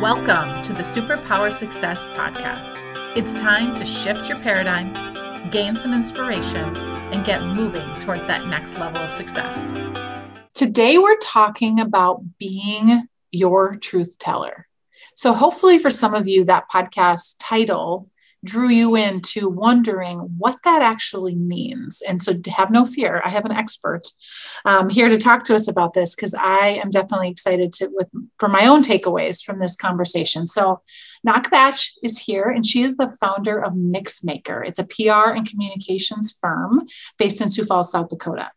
Welcome to the Superpower Success Podcast. It's time to shift your paradigm, gain some inspiration, and get moving towards that next level of success. Today, we're talking about being your truth teller. So, hopefully, for some of you, that podcast title drew you into wondering what that actually means. And so have no fear. I have an expert um, here to talk to us about this because I am definitely excited to with for my own takeaways from this conversation. So Nak Thatch is here and she is the founder of Mixmaker. It's a PR and communications firm based in Sioux Falls, South Dakota.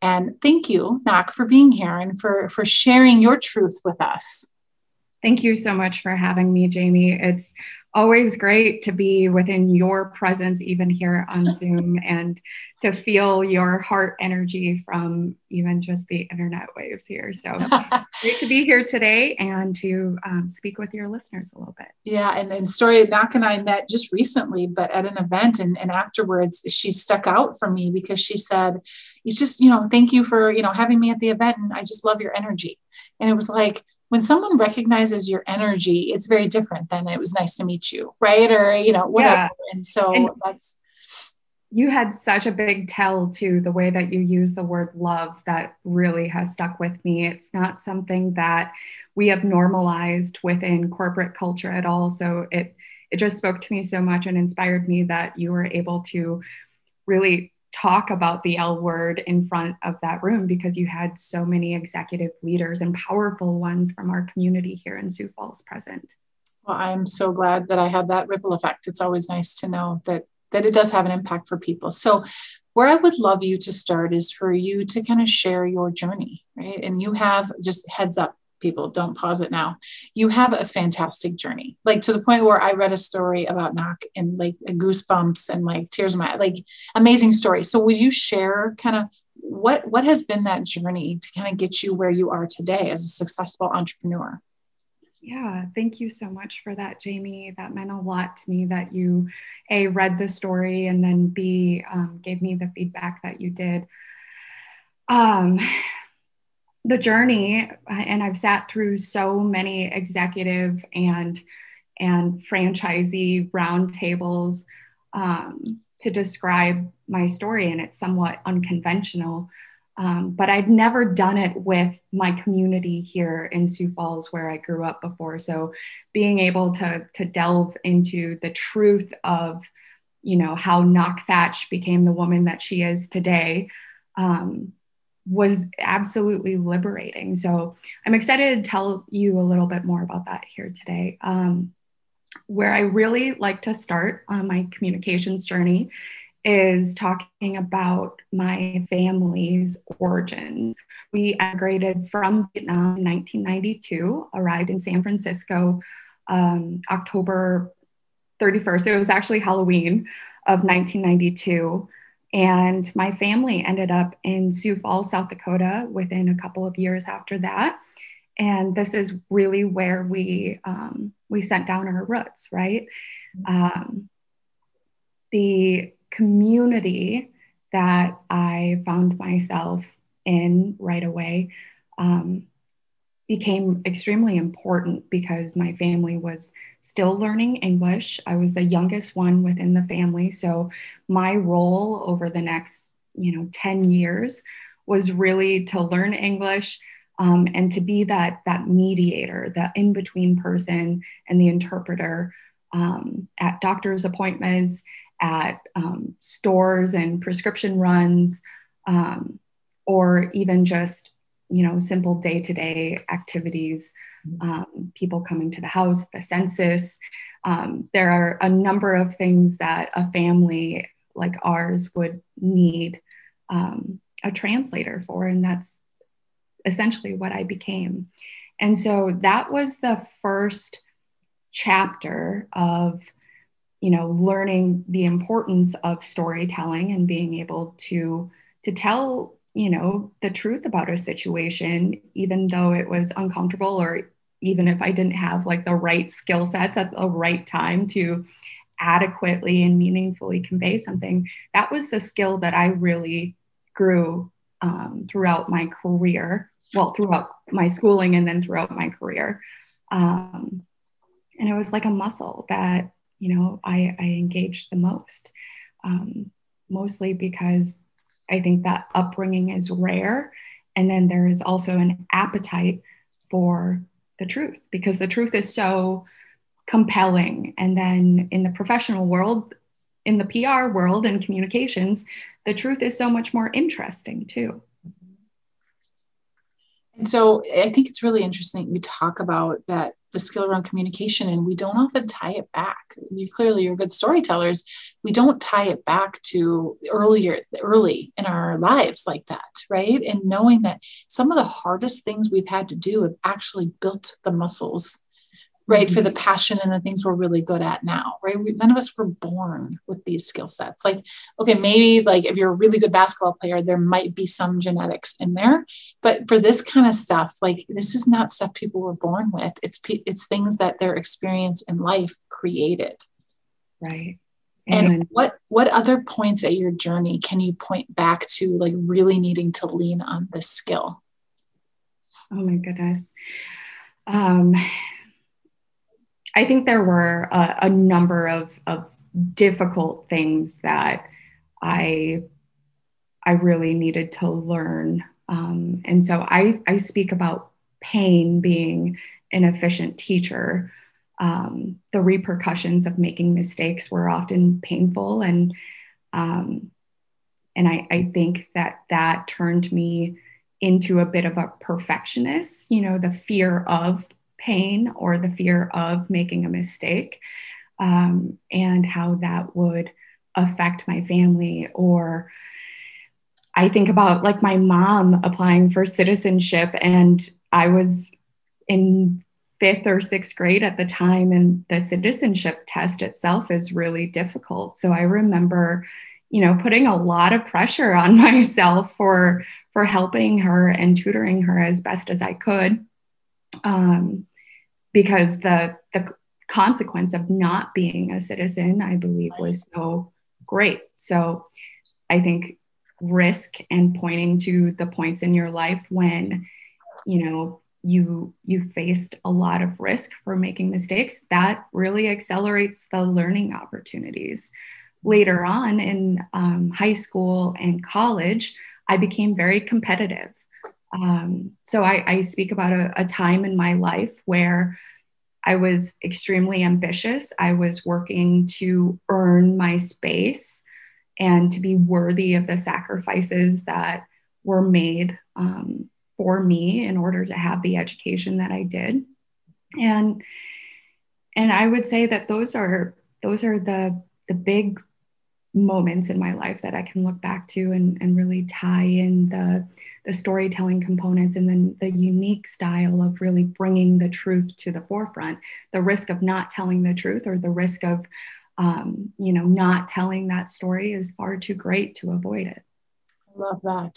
And thank you, Nak, for being here and for, for sharing your truth with us. Thank you so much for having me, Jamie. It's always great to be within your presence, even here on Zoom, and to feel your heart energy from even just the internet waves here. So great to be here today and to um, speak with your listeners a little bit. Yeah, and, and Story Nak and I met just recently, but at an event, and, and afterwards she stuck out for me because she said, "It's just you know, thank you for you know having me at the event, and I just love your energy." And it was like when someone recognizes your energy, it's very different than it was nice to meet you, right? Or, you know, whatever. Yeah. And so and that's. You had such a big tell to the way that you use the word love that really has stuck with me. It's not something that we have normalized within corporate culture at all. So it, it just spoke to me so much and inspired me that you were able to really talk about the L word in front of that room because you had so many executive leaders and powerful ones from our community here in Sioux Falls present. Well, I'm so glad that I had that ripple effect. It's always nice to know that that it does have an impact for people. So where I would love you to start is for you to kind of share your journey, right? And you have just heads up people don't pause it now you have a fantastic journey like to the point where i read a story about Nak and like goosebumps and like tears in my like amazing story so would you share kind of what what has been that journey to kind of get you where you are today as a successful entrepreneur yeah, thank you so much for that, Jamie. That meant a lot to me that you, A, read the story and then B, um, gave me the feedback that you did. Um, the journey and i've sat through so many executive and and franchisee roundtables um, to describe my story and it's somewhat unconventional um, but i'd never done it with my community here in sioux falls where i grew up before. So being able to to delve into the truth of you know how Nak Thatch became the woman that she is today um, was absolutely liberating. So I'm excited to tell you a little bit more about that here today. Um, where I really like to start on my communications journey is talking about my family's origins. We emigrated from Vietnam in 1992, arrived in San Francisco um, October 31st. It was actually Halloween of 1992. And my family ended up in Sioux Falls, South Dakota within a couple of years after that. And this is really where we um, we sent down our roots, right? Um, the community that I found myself in right away um, became extremely important because my family was still learning English. I was the youngest one within the family. So my role over the next, you know, 10 years was really to learn English um, and to be that, that mediator, the in-between person and the interpreter um, at doctor's appointments, at um, stores and prescription runs, um, or even just you know, simple day to day activities, um, people coming to the house, the census. Um, there are a number of things that a family like ours would need um, a translator for, and that's essentially what I became. And so that was the first chapter of you know learning the importance of storytelling and being able to to tell you know, the truth about a situation, even though it was uncomfortable or even if I didn't have like the right skill sets at the right time to adequately and meaningfully convey something, that was the skill that I really grew um, throughout my career. Well, throughout my schooling and then throughout my career. Um, and it was like a muscle that you know I, I engaged the most, um, mostly because I think that upbringing is rare, and then there is also an appetite for the truth because the truth is so compelling. And then in the professional world, in the PR world and communications, the truth is so much more interesting too. And so I think it's really interesting you talk about that the skill around communication and we don't often tie it back. You clearly are good storytellers. We don't tie it back to earlier early in our lives like that, right? And knowing that some of the hardest things we've had to do have actually built the muscles right for the mm-hmm. passion and the things we're really good at now right? We, none of us were born with these skill sets. Like okay maybe like if you're a really good basketball player there might be some genetics in there but for this kind of stuff like this is not stuff people were born with. It's it's things that their experience in life created. Right. And, and what what other points at your journey can you point back to like really needing to lean on this skill? Oh my goodness. Um I think there were a, a number of, of difficult things that I I really needed to learn. Um, and so I, I speak about pain being an efficient teacher. Um, the repercussions of making mistakes were often painful, and um, and I, I think that that turned me into a bit of a perfectionist. You know, the fear of pain or the fear of making a mistake um, and how that would affect my family or i think about like my mom applying for citizenship and i was in fifth or sixth grade at the time and the citizenship test itself is really difficult. So i remember you know putting a lot of pressure on myself for for helping her and tutoring her as best as i could. Um, because the the consequence of not being a citizen, I believe, was so great. So I think risk and pointing to the points in your life when you know you you faced a lot of risk for making mistakes that really accelerates the learning opportunities later on in um, high school and college i became very competitive um, so I, I, speak about a, a time in my life where I was extremely ambitious. I was working to earn my space and to be worthy of the sacrifices that were made um, for me in order to have the education that I did. And and I would say that those are those are the the big moments in my life that I can look back to and, and really tie in the, the storytelling components and then the unique style of really bringing the truth to the forefront. The risk of not telling the truth or the risk of, um, you know, not telling that story is far too great to avoid it. I love that.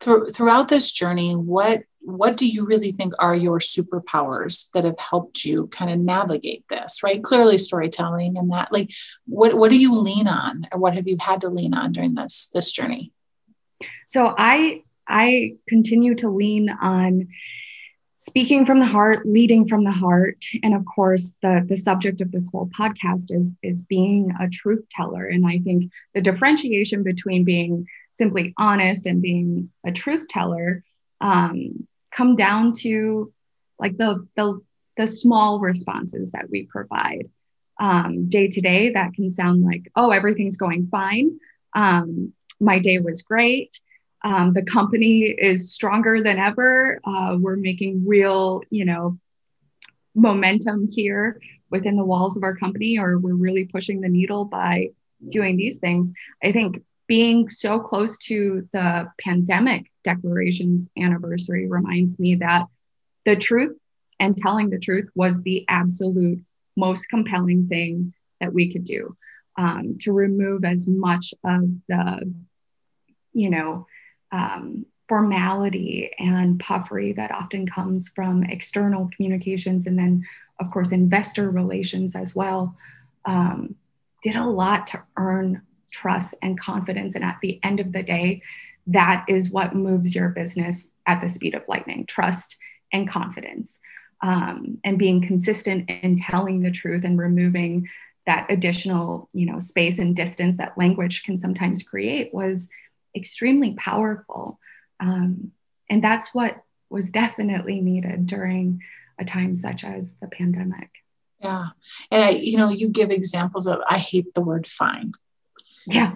Through, throughout this journey, what what do you really think are your superpowers that have helped you kind of navigate this right? Clearly storytelling and that like what what do you lean on or what have you had to lean on during this this journey? So i i continue to lean on speaking from the heart leading from the heart. And of course the the subject of this whole podcast is is being a truth teller. And i think the differentiation between being simply honest and being a truth teller um, come down to like the the, the small responses that we provide. Um, day to day that can sound like oh everything's going fine. Um, my day was great. Um, the company is stronger than ever. Uh, we're making real you know momentum here within the walls of our company or we're really pushing the needle by doing these things. I think being so close to the pandemic declarations anniversary reminds me that the truth and telling the truth was the absolute most compelling thing that we could do um, to remove as much of the, you know, um, formality and puffery that often comes from external communications and then, of course, investor relations as well. Um, did a lot to earn trust and confidence. And at the end of the day, that is what moves your business at the speed of lightning trust and confidence. um, and being consistent in telling the truth and removing that additional you know space and distance that language can sometimes create was extremely powerful um, and that's what was definitely needed during a time such as the pandemic yeah and i you know you give examples of i hate the word fine yeah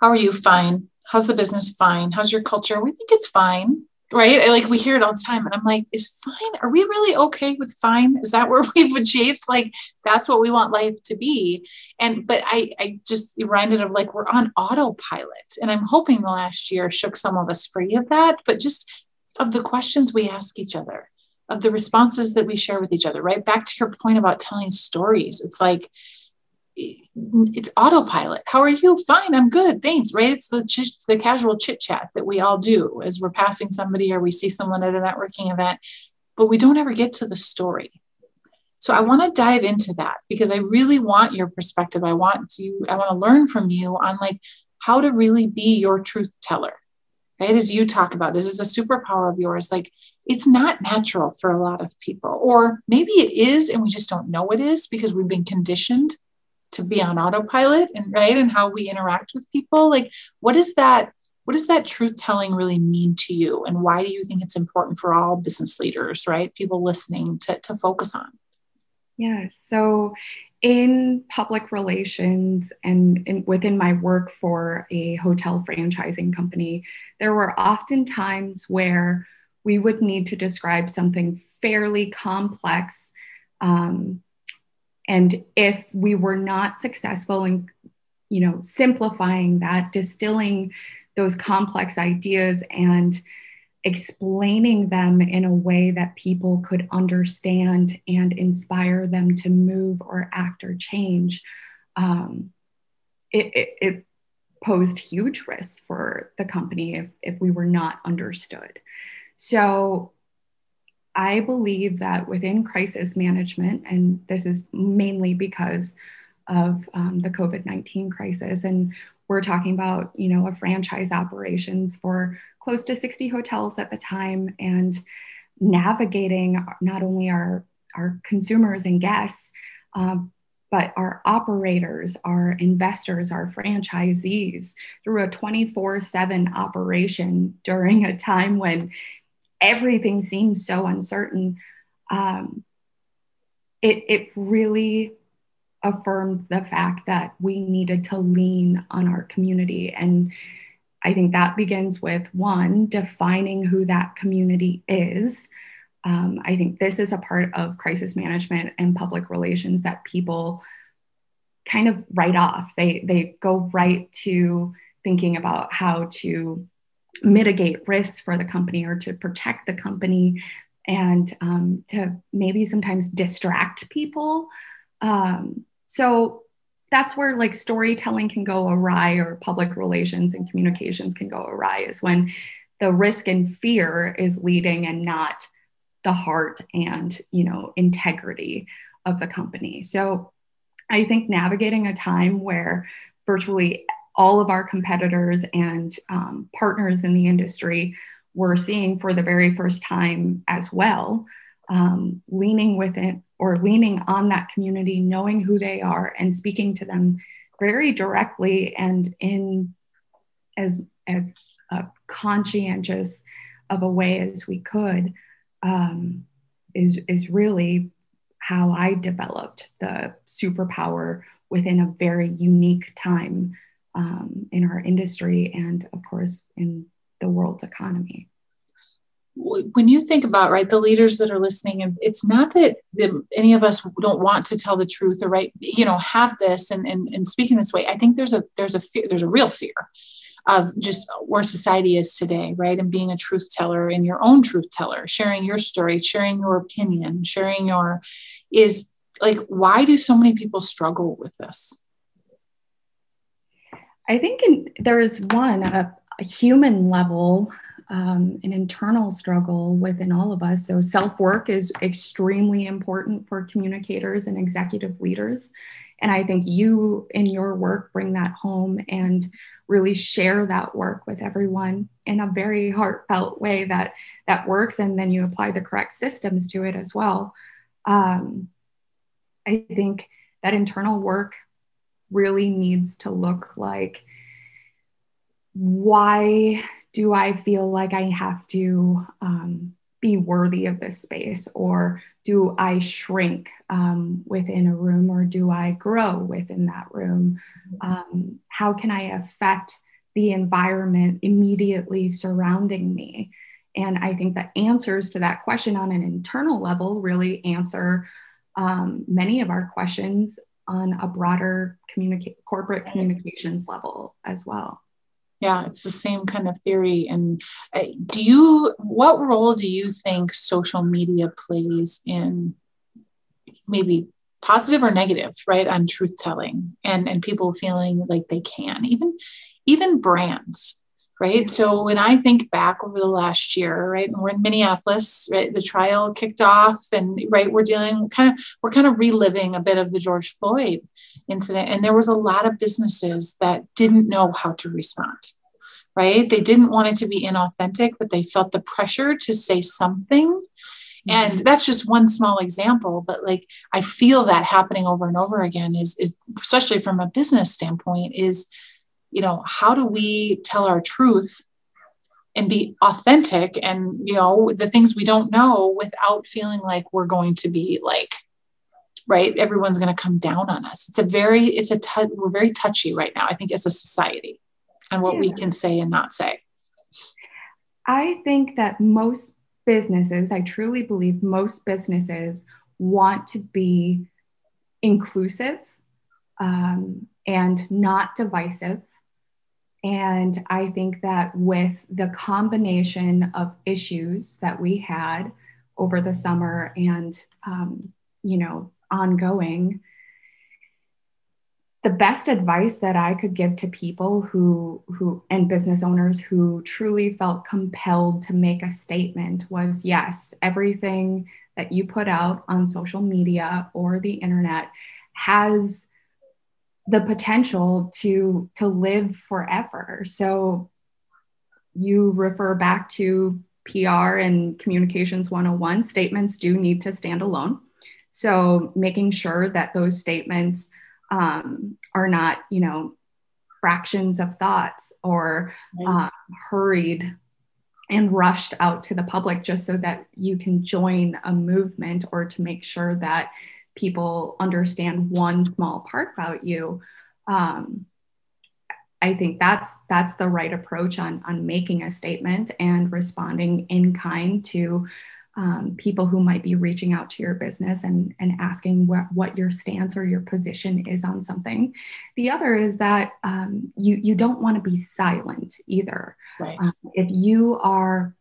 how are you fine how's the business fine how's your culture we think it's fine right? I, like we hear it all the time, and I'm like, is fine? Are we really okay with fine? Is that where we've achieved? Like that's what we want life to be. And but I, I just reminded of like we're on autopilot, and I'm hoping the last year shook some of us free of that. But just of the questions we ask each other, of the responses that we share with each other, right? Back to your point about telling stories, it's like it's autopilot. How are you? Fine, I'm good, thanks. Right? It's the ch- the casual chit chat that we all do as we're passing somebody or we see someone at a networking event, but we don't ever get to the story. So I want to dive into that because I really want your perspective. I want to I want to learn from you on like how to really be your truth teller. Right? As you talk about, this is a superpower of yours. Like it's not natural for a lot of people, or maybe it is, and we just don't know it is because we've been conditioned to be on autopilot and right and how we interact with people like what is that what does that truth telling really mean to you? And why do you think it's important for all business leaders right people listening to, to focus on? Yeah so in public relations and in, within my work for a hotel franchising company there were often times where we would need to describe something fairly complex um, and if we were not successful in, you know, simplifying that, distilling those complex ideas and explaining them in a way that people could understand and inspire them to move or act or change, um, it, it, it posed huge risks for the company if, if we were not understood. So I believe that within crisis management, and this is mainly because of um, the COVID 19 crisis, and we're talking about, you know, a franchise operations for close to 60 hotels at the time and navigating not only our, our consumers and guests, um, but our operators, our investors, our franchisees through a 24 7 operation during a time when everything seemed so uncertain, um, it, it really affirmed the fact that we needed to lean on our community. And I think that begins with one, defining who that community is. Um, I think this is a part of crisis management and public relations that people kind of write off. They, they go right to thinking about how to mitigate risks for the company or to protect the company and um, to maybe sometimes distract people. Um, so that's where like storytelling can go awry or public relations and communications can go awry is when the risk and fear is leading and not the heart and you know integrity of the company so i think navigating a time where virtually all of our competitors and um, partners in the industry were seeing for the very first time as well, um, leaning with it or leaning on that community, knowing who they are and speaking to them very directly and in as as conscientious of a way as we could um, is is really how I developed the superpower within a very unique time um, in our industry and, of course, in the world's economy. When you think about right, the leaders that are listening, and it's not that the, any of us don't want to tell the truth or right, you know, have this and, and and speaking this way. I think there's a there's a fear, there's a real fear of just where society is today, right? And being a truth teller and your own truth teller, sharing your story, sharing your opinion, sharing your is like, why do so many people struggle with this? I think in, there is one, a, a human level. um, an internal struggle within all of us. So, self work is extremely important for communicators and executive leaders. And I think you in your work bring that home and really share that work with everyone in a very heartfelt way that that works. And then you apply the correct systems to it as well. Um, I think that internal work really needs to look like why do I feel like I have to um, be worthy of this space? Or do I shrink um, within a room or do I grow within that room? Um, how can I affect the environment immediately surrounding me? And I think the answers to that question on an internal level really answer um, many of our questions on a broader communica- corporate communications level as well. Yeah it's the same kind of theory. And uh, do you what role do you think social media plays in maybe positive or negative right on truth telling and and people feeling like they can? Even even brands right? So when I think back over the last year, right, and we're in Minneapolis, right, the trial kicked off, and right, we're dealing kind of we're kind of reliving a bit of the George Floyd incident, and there was a lot of businesses that didn't know how to respond. Right, they didn't want it to be inauthentic, but they felt the pressure to say something. And mm-hmm. that's just one small example, but like I feel that happening over and over again is, is especially from a business standpoint, is you know how do we tell our truth and be authentic and you know the things we don't know without feeling like we're going to be like right everyone's going to come down on us. It's a very it's a t- we're very touchy right now i think as a society and what yeah. we can say and not say. I think that most businesses i truly believe most businesses want to be inclusive um, and not divisive and I think that with the combination of issues that we had over the summer and, um, you know, ongoing, the best advice that I could give to people who, who, and business owners who truly felt compelled to make a statement was yes, everything that you put out on social media or the internet has the potential to to live forever. So you refer back to PR and communications 101 statements do need to stand alone. So making sure that those statements um, are not you know fractions of thoughts or uh, hurried and rushed out to the public just so that you can join a movement or to make sure that people understand one small part about you um, I think that's that's the right approach on on making a statement and responding in kind to um, people who might be reaching out to your business and and asking what what your stance or your position is on something. The other is that um, you you don't want to be silent either. Right. Um, if you are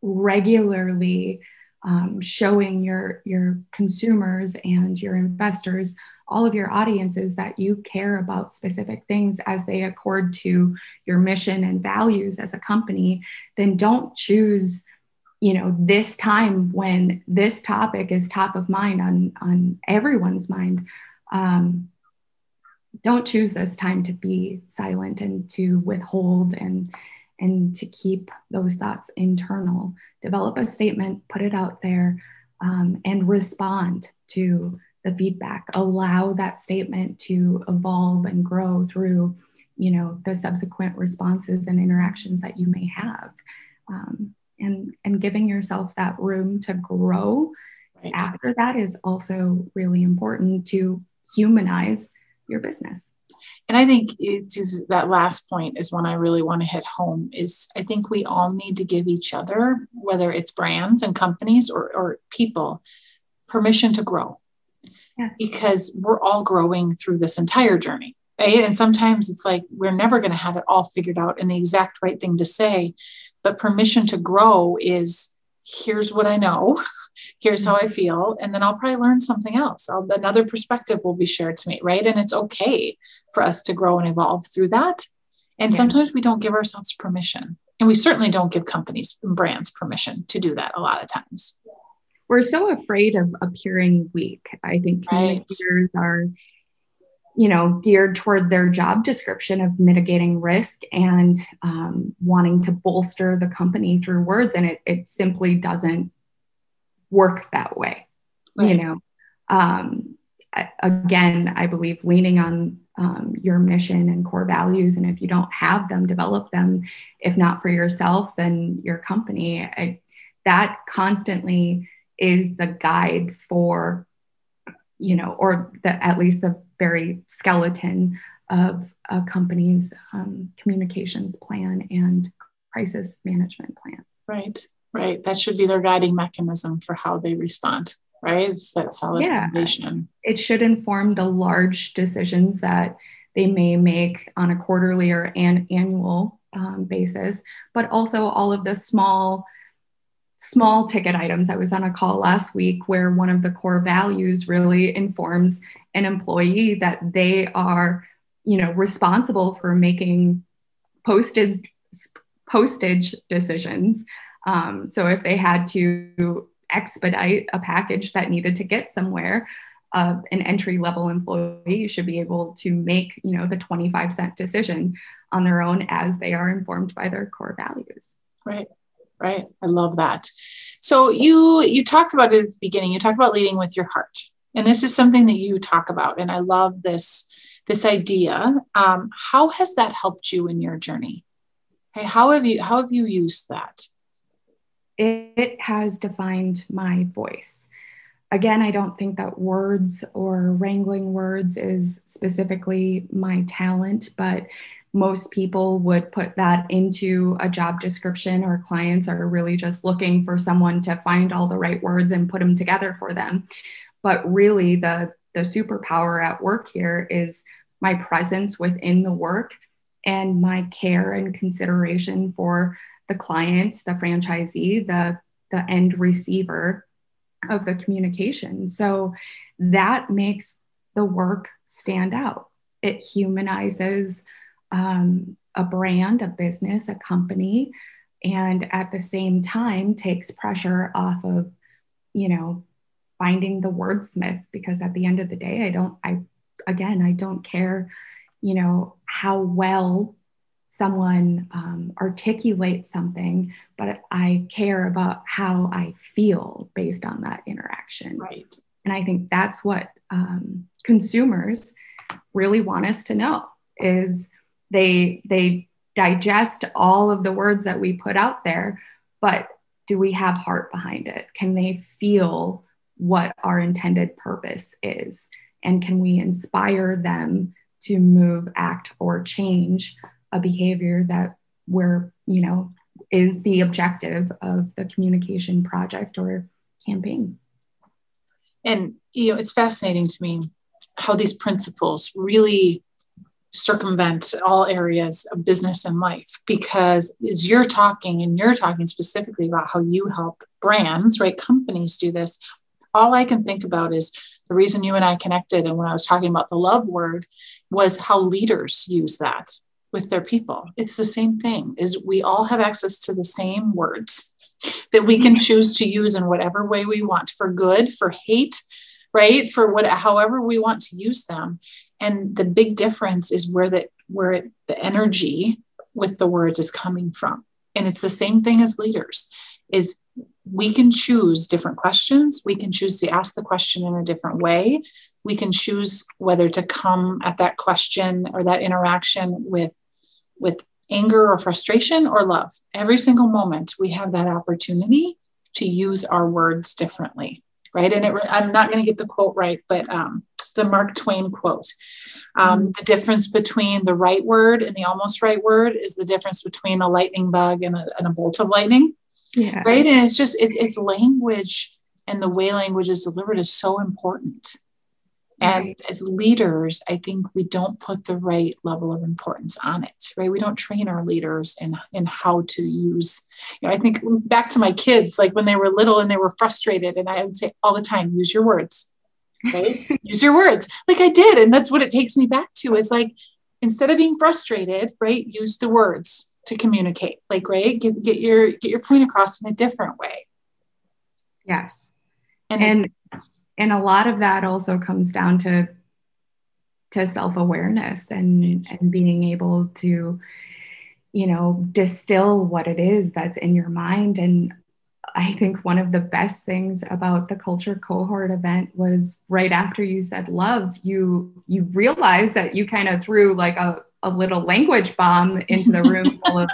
regularly um, showing your your consumers and your investors all of your audiences that you care about specific things as they accord to your mission and values as a company then don't choose you know this time when this topic is top of mind on on everyone's mind. Um, don't choose this time to be silent and to withhold and and to keep those thoughts internal. Develop a statement, put it out there, um, and respond to the feedback. Allow that statement to evolve and grow through, you know, the subsequent responses and interactions that you may have. Um, and, and giving yourself that room to grow right. after that is also really important to humanize your business and i think it is that last point is one i really want to hit home is i think we all need to give each other whether it's brands and companies or, or people permission to grow yes. because we're all growing through this entire journey right? and sometimes it's like we're never going to have it all figured out and the exact right thing to say but permission to grow is here's what i know here's how I mm-hmm. feel. And then I'll probably learn something else. I'll, another perspective will be shared to me, right? And it's okay for us to grow and evolve through that. And yeah. sometimes we don't give ourselves permission. And we certainly don't give companies and brands permission to do that a lot of times. We're so afraid of appearing weak. I think communicators right. are, you know, geared toward their job description of mitigating risk and um, wanting to bolster the company through words. And it, it simply doesn't work that way, right. you know. Um, again, I believe leaning on um, your mission and core values. And if you don't have them, develop them. If not for yourself, then your company. I, that constantly is the guide for, you know, or the, at least the very skeleton of a company's um, communications plan and crisis management plan. Right, right. That should be their guiding mechanism for how they respond right? It's that solid yeah. foundation. It should inform the large decisions that they may make on a quarterly or an annual um, basis, but also all of the small small ticket items. I was on a call last week where one of the core values really informs an employee that they are, you know, responsible for making postage postage decisions. Um, so if they had to expedite a package that needed to get somewhere, uh, an entry level employee should be able to make you know the 25 cent decision on their own as they are informed by their core values. Right right. I love that. So you you talked about it at the beginning. You talked about leading with your heart. And this is something that you talk about and i love this this idea. Um, how has that helped you in your journey? Okay, how have you how have you used that it has defined my voice. Again, I don't think that words or wrangling words is specifically my talent, but most people would put that into a job description, or clients are really just looking for someone to find all the right words and put them together for them. But really, the, the superpower at work here is my presence within the work and my care and consideration for the client, the franchisee, the, the end receiver of the communication. So that makes the work stand out. It humanizes um, a brand, a business, a company, and at the same time takes pressure off of, you know, finding the wordsmith because at the end of the day, I don't, I, again, I don't care, you know, how well someone um, articulates something, but I care about how I feel based on that interaction. Right. And I think that's what um, consumers really want us to know is they they digest all of the words that we put out there, but do we have heart behind it? Can they feel what our intended purpose is? And can we inspire them to move, act, or change a behavior that we're, you know, is the objective of the communication project or campaign. And, you know, it's fascinating to me how these principles really circumvent all areas of business and life because as you're talking and you're talking specifically about how you help brands right companies do this all i can think about is the reason you and i connected and when i was talking about the love word was how leaders use that with their people. It's the same thing is we all have access to the same words that we can choose to use in whatever way we want for good, for hate, right? For what however we want to use them. And the big difference is where the where the energy with the words is coming from. And it's the same thing as leaders is we can choose different questions. We can choose to ask the question in a different way. We can choose whether to come at that question or that interaction with with anger or frustration or love. Every single moment, we have that opportunity to use our words differently, right? And it, I'm not going to get the quote right, but um, the Mark Twain quote um, mm-hmm. the difference between the right word and the almost right word is the difference between a lightning bug and a, and a bolt of lightning. Yeah. Right. And it's just, it's, it's language and the way language is delivered is so important. And right. as leaders, I think we don't put the right level of importance on it, right? We don't train our leaders in, in how to use, you know, I think back to my kids, like when they were little and they were frustrated, and I would say all the time, use your words, right? use your words. Like I did. And that's what it takes me back to is like, instead of being frustrated, right, use the words, to communicate like right get, get your get your point across in a different way yes and and, and a lot of that also comes down to to self-awareness and and being able to you know distill what it is that's in your mind. And I think one of the best things about the culture cohort event was right after you said love, you you realized that you kind of threw like a, a little language bomb into the room full of,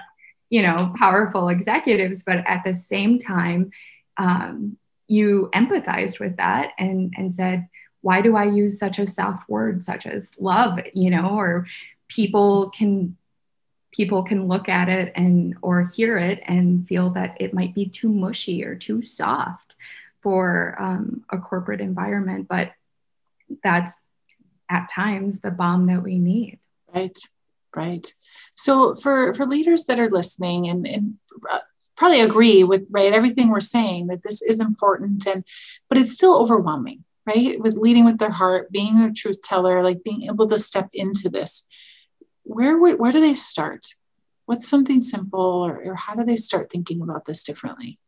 you know, powerful executives, but at the same time, um, you empathized with that and and said, why do I use such a soft word such as love, you know, or people can people can look at it and or hear it and feel that it might be too mushy or too soft for um, a corporate environment but that's at times the bomb that we need. Right right. So for for leaders that are listening and and uh, probably agree with right everything we're saying that this is important and but it's still overwhelming right with leading with their heart being a truth teller like being able to step into this where where do they start? What's something simple, or, or how do they start thinking about this differently?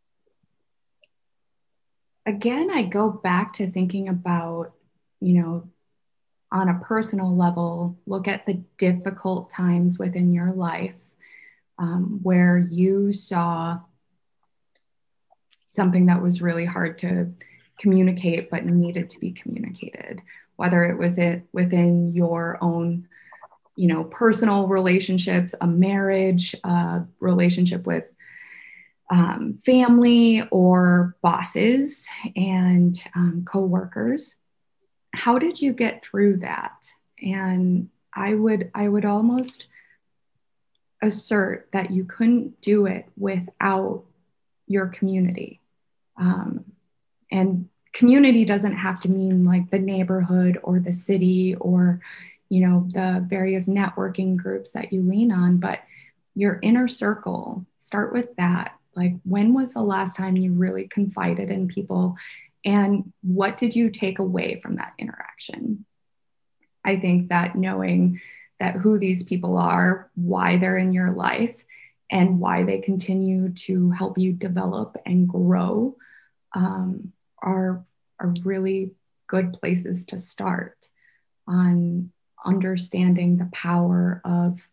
Again, I go back to thinking about, you know, on a personal level, look at the difficult times within your life um, where you saw something that was really hard to communicate but needed to be communicated whether it was it within your own you know, personal relationships, a marriage, a relationship with um, family or bosses and um, coworkers. How did you get through that? And I would, I would almost assert that you couldn't do it without your community. Um, and community doesn't have to mean like the neighborhood or the city or you know the various networking groups that you lean on but your inner circle start with that. Like when was the last time you really confided in people? And what did you take away from that interaction? I think that knowing that who these people are why they're in your life and why they continue to help you develop and grow um, are are really good places to start on understanding the power of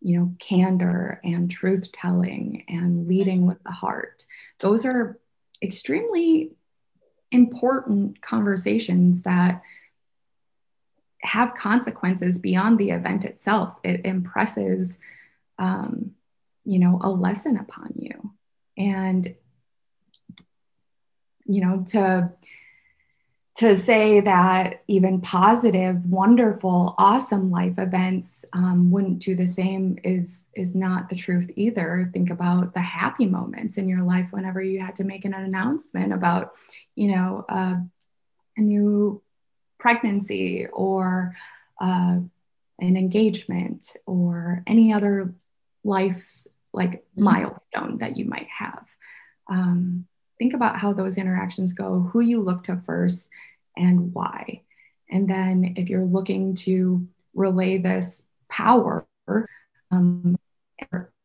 you know candor and truth telling and leading with the heart. Those are extremely important conversations that have consequences beyond the event itself it impresses um, you know a lesson upon you and you know to to say that even positive, wonderful, awesome life events um, wouldn't do the same is is not the truth either. Think about the happy moments in your life whenever you had to make an announcement about, you know, uh, a new pregnancy or uh, an engagement or any other life like mm-hmm. milestone that you might have. Um, think about how those interactions go, who you look to first, and why. And then if you're looking to relay this power, um,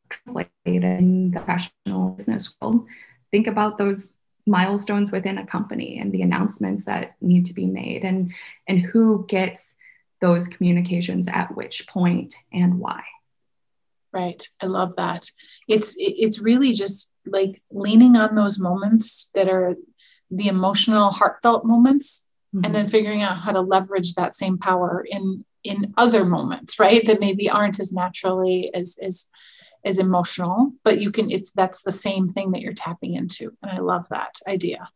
translate in the professional business world, think about those milestones within a company and the announcements that need to be made and and who gets those communications at which point and why. Right. I love that. It's it's really just like leaning on those moments that are the emotional heartfelt moments mm-hmm. and then figuring out how to leverage that same power in in other moments right? That maybe aren't as naturally as as as emotional but you can it's that's the same thing that you're tapping into. And i love that idea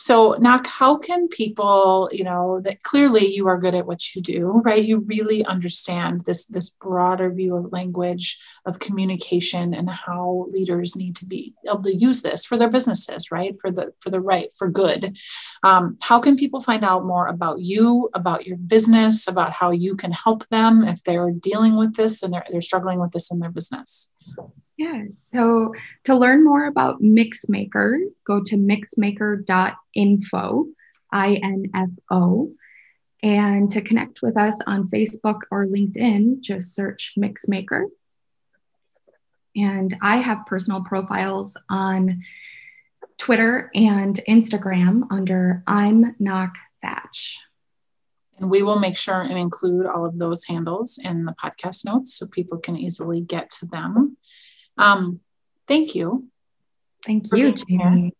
so, Nak, how can people, you know, that clearly you are good at what you do, right? You really understand this this broader view of language, of communication, and how leaders need to be able to use this for their businesses, right? For the for the right, for good. Um, how can people find out more about you, about your business, about how you can help them if they're dealing with this and they're they're struggling with this in their business? Yeah. So to learn more about Mixmaker, go to mixmaker.info, I N F O. And to connect with us on Facebook or LinkedIn, just search Mixmaker. And I have personal profiles on Twitter and Instagram under I'm Nak Thatch. And we will make sure and include all of those handles in the podcast notes so people can easily get to them. Um, thank you. Thank you, Jamie.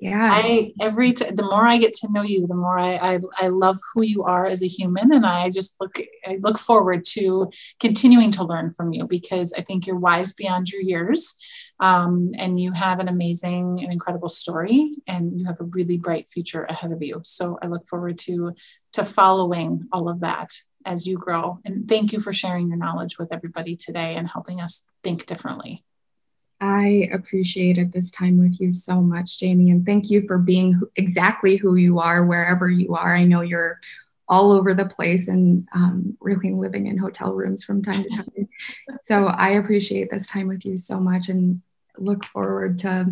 Yeah. I every t- the more I get to know you, the more I, I I love who you are as a human, and I just look I look forward to continuing to learn from you because I think you're wise beyond your years, um, and you have an amazing and incredible story, and you have a really bright future ahead of you. So I look forward to to following all of that as you grow. And thank you for sharing your knowledge with everybody today and helping us think differently. I appreciated this time with you so much, Jamie, and thank you for being exactly who you are wherever you are. I know you're all over the place and um, really living in hotel rooms from time to time. so I appreciate this time with you so much and look forward to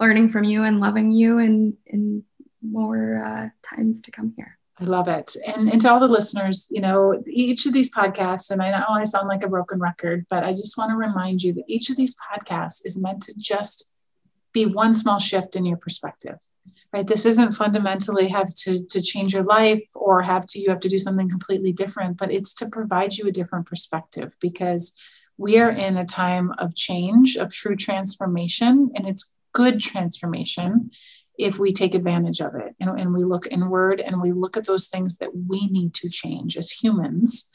learning from you and loving you and in more uh, times to come here. I love it. And, and to all the listeners, you know, each of these podcasts, and I know I sound like a broken record, but I just want to remind you that each of these podcasts is meant to just be one small shift in your perspective, right? This isn't fundamentally have to, to change your life or have to, you have to do something completely different, but it's to provide you a different perspective because we are in a time of change, of true transformation, and it's good transformation if we take advantage of it and, and we look inward and we look at those things that we need to change as humans.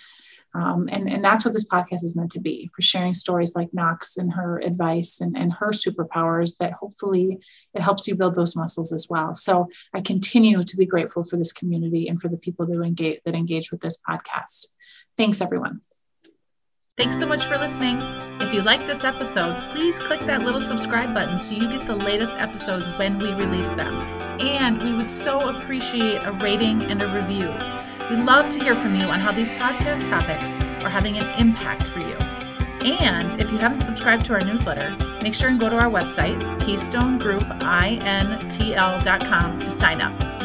Um, and, and that's what this podcast is meant to be for sharing stories like Nak's and her advice and, and her superpowers that hopefully it helps you build those muscles as well. So I continue to be grateful for this community and for the people that engage that engage with this podcast. Thanks everyone. Thanks so much for listening. If you like this episode, please click that little subscribe button so you get the latest episodes when we release them. And we would so appreciate a rating and a review. We'd love to hear from you on how these podcast topics are having an impact for you. And if you haven't subscribed to our newsletter, make sure and go to our website, keystonegroupintl.com, to sign up.